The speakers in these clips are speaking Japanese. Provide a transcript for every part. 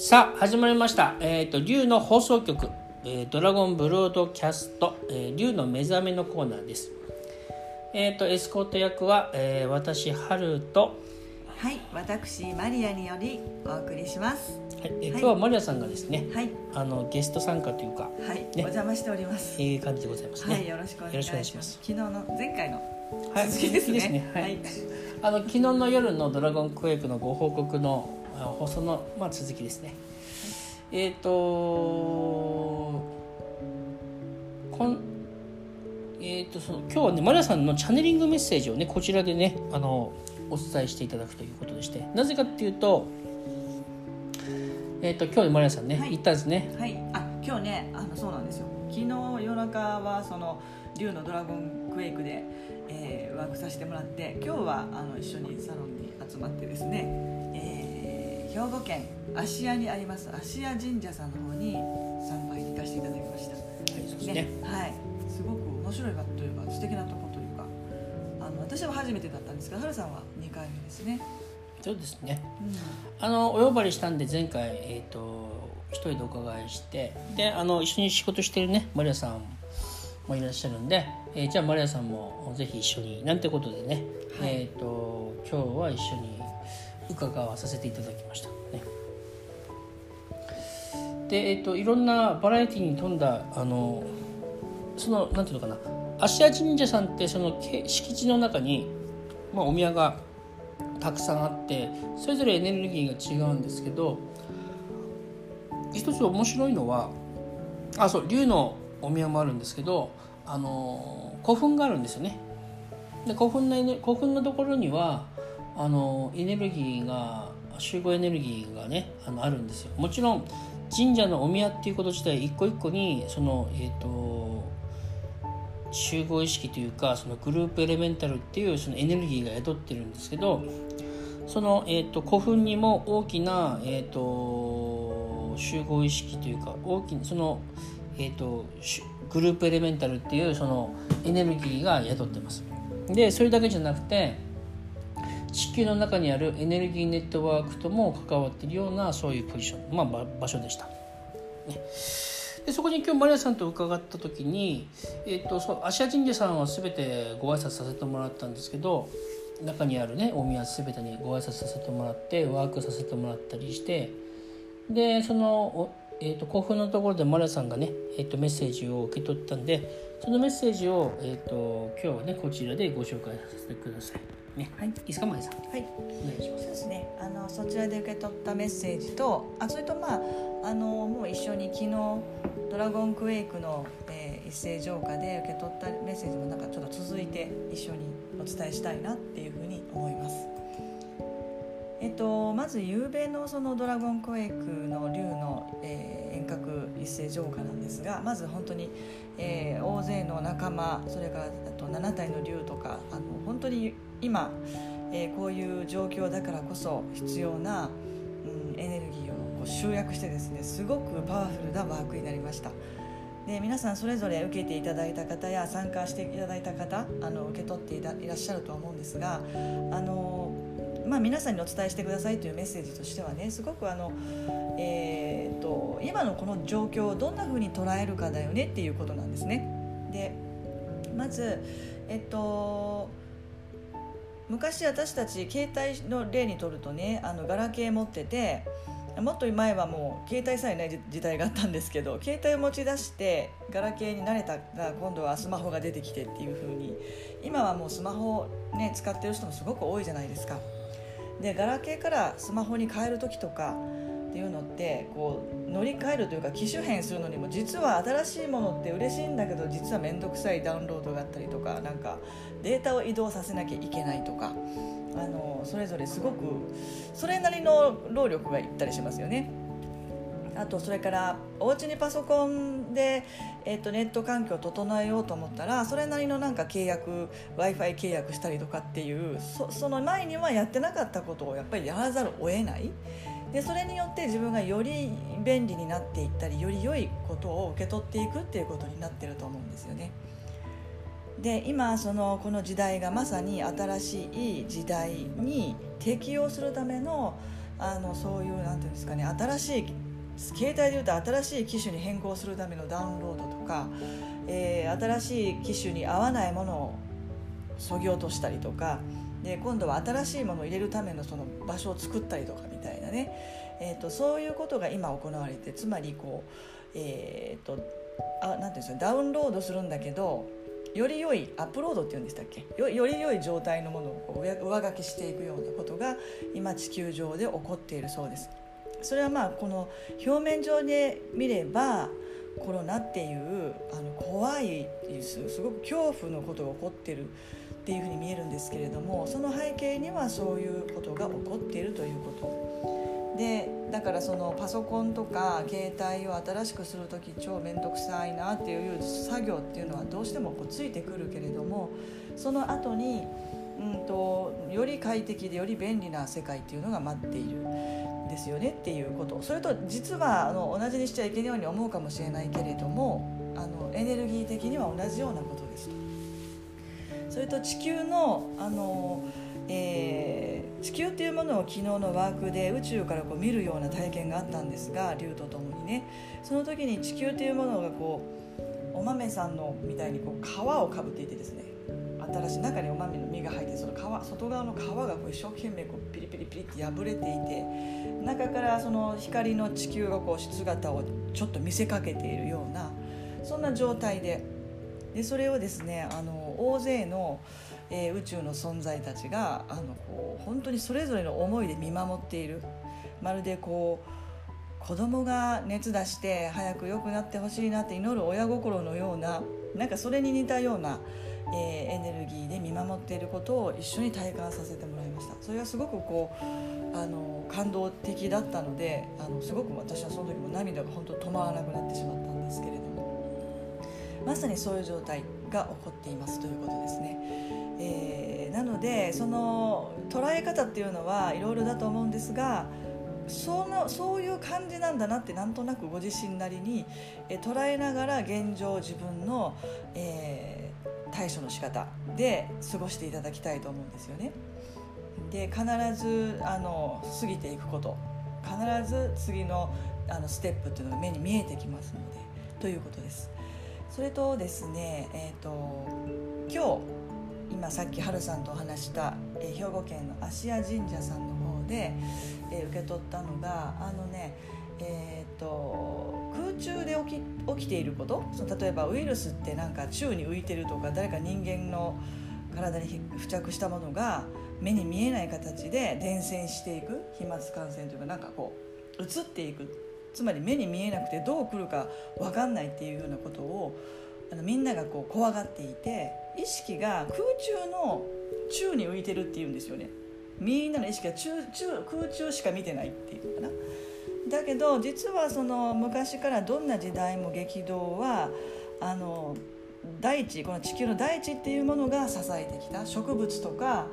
さあ始まりました「えーと、竜の放送局、えー、ドラゴンブロードキャスト、えー、竜の目覚め」のコーナーです。えっ、ー、とエスコート役は、えー、私ハルとはい私マリアによりお送りします。はい、えー、今日はマリアさんがですね、はい、あのゲスト参加というか、はい、ね、お邪魔しております。いい感じでございますね、はい、よろしくお願いします。昨日の前回の続きですね,、はい、ね。はい、あの昨日の夜のドラゴンクエイクのご報告の放送の、まあ、続きですね、はい、えっ、ー、とこんえーと、その今日はねマリアさんのチャネリングメッセージをねこちらでねあのお伝えしていただくということでして。なぜかっていうと,、えーと、今日マリアさんね、はい、行ったんですね。はい。あ今日ねあのそうなんですよ。昨日夜中はその竜のドラゴンクエイクで、えー、ワークさせてもらって今日はあの一緒にサロンに集まってですね、えー、兵庫県芦屋にあります芦屋神社さんの方に参拝に行かせていただきました。はい、ね。ねはい、すごく面白い場というか素敵なとこというか、あの私は初めてだったんですけど、はるさんは2回目ですね。そうですね。うん、あのお呼ばれしたんで前回えっ、ー、と一人でお伺いして、であの一緒に仕事してるねマリアさんもいらっしゃるんで、えー、じゃあマリアさんもぜひ一緒になんてことでね、はい、えっ、ー、と今日は一緒に伺わさせていただきましたね。でえっ、といろんなバラエティに富んだあのそのなんていうのかな芦屋神社さんってその敷地の中に、まあ、お宮がたくさんあってそれぞれエネルギーが違うんですけど一つ面白いのはあそう龍のお宮もあるんですけどあの古墳があるんですよね。で古墳の古墳のところにはあのエネルギーが集合エネルギーがねあのあるんですよ。もちろん神社のお宮っていうこと自体一個一個にそのえっ、ー、と集合意識というかそのグループエレメンタルっていうそのエネルギーが宿ってるんですけどその、えーと、古墳にも大きな、えーと、集合意識というか大きなその、えーと、グループエレメンタルっていうそのエネルギーが宿ってます。でそれだけじゃなくて地球の中にあるエネルギーネットワークとも関わっているようなそういうポジション、まあ、場所でした。ねでそこに今日マリアさんと伺った時に、えーと、そう芦屋神社さんは全てご挨拶させてもらったんですけど中にあるね大宮全てにご挨拶させてもらってワークさせてもらったりしてでその、えーと、興奮のところでマリアさんがね、えーと、メッセージを受け取ったんでそのメッセージを、えー、と今日はねこちらでご紹介させてください。ね、はい、いいですか、マリさん。はい、お願いします。そうですね。あのそちらで受け取ったメッセージと、あ、それとまああのもう一緒に昨日ドラゴンクエイクの、えー、一斉浄化で受け取ったメッセージもなんかちょっと続いて一緒にお伝えしたいなっていうふうに思います。えっと、まず夕べのそのドラゴンクエイクの竜の、隔一斉浄化なんですがまず本当に、えー、大勢の仲間それからあと7体の竜とかあの本当に今、えー、こういう状況だからこそ必要な、うん、エネルギーをこう集約してですねすごくパワフルなワークになりました。で皆さんそれぞれ受けていただいた方や参加していただいた方あの受け取っていらっしゃるとは思うんですがあの、まあ、皆さんにお伝えしてくださいというメッセージとしてはねすごくあの、えーと、今のこの状況をどんなふうに捉えるかだよねっていうことなんですね。でまず、えっと昔私たち携帯の例にとるとねあのガラケー持っててもっと前はもう携帯さえない時代があったんですけど携帯を持ち出してガラケーに慣れたら今度はスマホが出てきてっていう風に今はもうスマホを、ね、使ってる人もすごく多いじゃないですか。でガラケーからスマホに変える時とかっていうのってこう乗り換えるというか機種変するのにも実は新しいものって嬉しいんだけど実は面倒くさいダウンロードがあったりとかなんかデータを移動させなきゃいけないとかあのそれぞれすごくそれなりの労力がいったりしますよね。あとそれからお家にパソコンで、えーと、ネット環境を整えようと思ったらそれなりのなんか契約 w i f i 契約したりとかっていうその前にはやってなかったことをやっぱりやらざるを得ないでそれによって自分がより便利になっていったりより良いことを受け取っていくっていうことになってると思うんですよね。で今そのこの時代がまさに新しい時代に適応するための、あのそういうなんていうんですかね新しい携帯でいうと新しい機種に変更するためのダウンロードとか、えー、新しい機種に合わないものをそぎ落としたりとかで今度は新しいものを入れるためのその場所を作ったりとかみたいなね、えーと、そういうことが今行われてつまりこう、えーと、あなんていうんですかダウンロードするんだけどより良いアップロードっていうんでしたっけ？よより良い状態のものをこう上書きしていくようなことが今地球上で起こっているそうです。それはまあこの表面上で見ればコロナっていうあの怖いすごく恐怖のことが起こってるっていうふうに見えるんですけれどもその背景にはそういうことが起こっているということ。でだからそのパソコンとか携帯を新しくする時超面倒くさいなっていう作業っていうのはどうしてもこうついてくるけれどもその後にうんとより快適でより便利な世界っていうのが待っている。ですよねっていうこと。それと実はあの同じにしちゃいけないように思うかもしれないけれどもあのエネルギー的には同じようなことですそれと地球のあの、えー、地球っていうものを昨日のワークで宇宙からこう見るような体験があったんですが竜とともにね。その時に地球っていうものがこうお豆さんのみたいにこう皮をかぶっていてですね。新しい中にお豆の実が入ってその皮外側の皮がこう一生懸命こうピリピリピリって破れていて中からその光の地球がこう姿をちょっと見せかけているようなそんな状態ででそれをですねあの大勢の、えー、宇宙の存在たちがあのこう本当にそれぞれの思いで見守っている。まるでこう子供が熱出して早く良くなってほしいなって祈る親心のようななんかそれに似たようなえー、エネルギーで見守っていることを一緒に体感させてもらいましたそれがすごくこうあの感動的だったのであのすごく私はその時も涙が本当止まらなくなってしまったんですけれどもまさにそういう状態が起こっていますということですね。えー、なのでその捉え方っていうのはいろいろだと思うんですがそのそういう感じなんだなってなんとなくご自身なりに、え捉えながら現状自分の、えー対処の仕方で過ごしていただきたいと思うんですよね。で必ずあの過ぎていくこと必ず次のあのステップっていうのが目に見えてきますのでということです。それとですね、えーと、今日今さっき春さんとお話した、え兵庫県の芦屋神社さんの方で、えー、受け取ったのがあのねえーと、空中で起き起きていること？その例えばウイルスってなんか宙に浮いてるとか誰か人間の体に付着したものが目に見えない形で伝染していく飛沫感染というかなんかこう移っていく。つまり目に見えなくてどう来るか分かんないっていうようなことをあのみんながこう怖がっていて意識が空中の宙に浮いてるっていうんですよね。みんなの意識が宙宙空中しか見てないっていうのかな。だけど実はその昔からどんな時代も激動はあの大地この地球の大地っていうものが支えてきた。植物とか、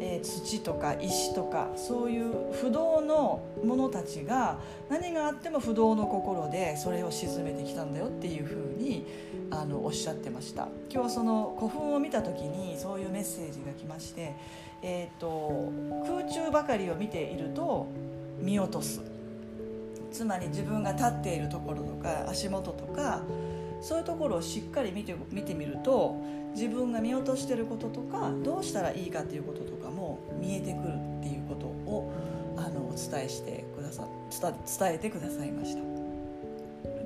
えー、土とか石とかそういう不動のものたちが何があっても不動の心でそれを鎮めてきたんだよっていうふうにあのおっしゃってました。今日その古墳を見た時にそういうメッセージが来まして、えーと空中ばかりを見ていると見落とす。つまり自分が立っているところとか足元とかそういうところをしっかり見て見てみると自分が見落としてることとかどうしたらいいかっていうこととかも見えてくるっていうことをあのお伝えしてくださ伝えてくださいました。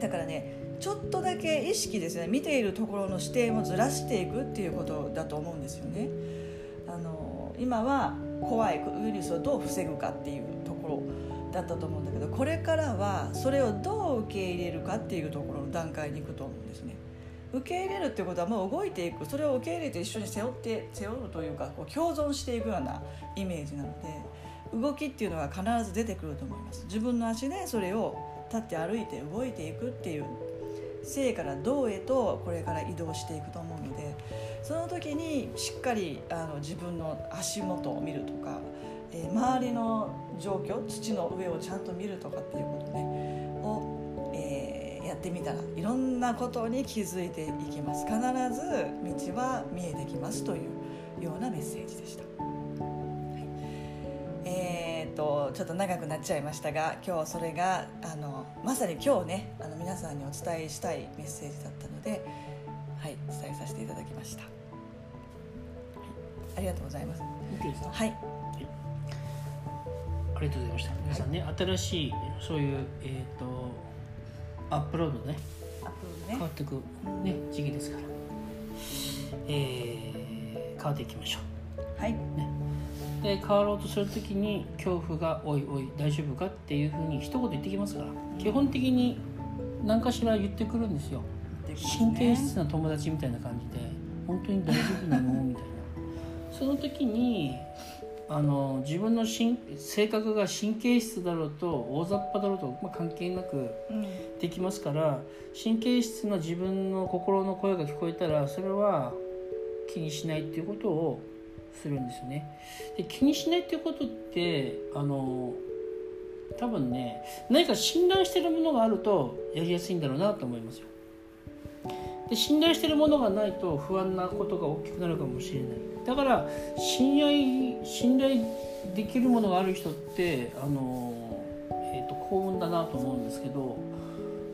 だからねちょっとだけ意識ですね。見ているところの視点をずらしていくっていうことだと思うんですよね。あの今は怖いウイルスをどう防ぐかっていうところだったと思うんだけどこれからはそれをどう受け入れるかっていうところの段階に行くと思うんですね。受け入れるってことはもう動いていくそれを受け入れて一緒に背負って背負うというかこう共存していくようなイメージなので動きっていうのは必ず出てくると思います自分の足でそれを立って歩いて動いていくっていう生から動へとこれから移動していくと思うのでその時にしっかりあの自分の足元を見るとかえー、周りの状況土の上をちゃんと見るとかっていうことねを、えー、やってみたらいろんなことに気づいていきます。必ず道は見えてきますというようなメッセージでした。はい、えー、っー、とちょっと長くなっちゃいましたが今日それがあのまさに今日ねあの皆さんにお伝えしたいメッセージだったので、はい、伝えさせていただきました、はい、ありがとうございます。はいありがとうございました。皆さんね、新しいそういうえっ、とアップロードね。アップロードね。変わっていく、ね、時期ですから、えー変わっていきましょはい、うで変わろうとするときに恐怖が「おいおい大丈夫か?」っていうふうに一言言ってきますから。基本的に何かしら言ってくるんですよ。神経質な友達みたいな感じで「本当に大丈夫なの?」みたいな。その時にあの自分のしん性格が神経質だろうと大雑把だろうと、まあ、関係なくうんできますから神経質な自分の心の声が聞こえたらそれは気にしないっていうことをするんですよね。で気にしないっていうことってあの多分ね何か信頼してるものがあるとやりやすいんだろうなと思いますよ。で信頼してるものがないと不安なことが大きくなるかもしれない。だから信頼信頼できるものがある人ってあの、えー、と幸運だなと思うんですけど、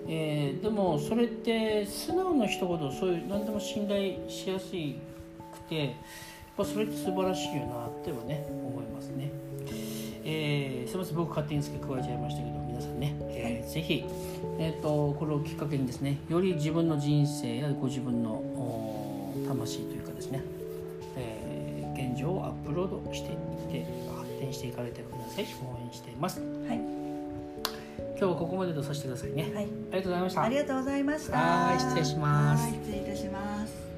えーでもそれって素直な人ほどそういう何でも信頼しやすくてやっぱそれって素晴らしいよなってはね思いますね。えーすみません。僕勝手に付け加えちゃいましたけど。皆さんね、えーぜひ、えー、とこれをきっかけにですねより自分の人生やご自分のお魂というかですね、えー現状をアップロードしていって発展していかれてください応援しています。はい。今日はここまでとさせてくださいね、はい。ありがとうございました。ありがとうございました。はい失礼します。はい失礼いたします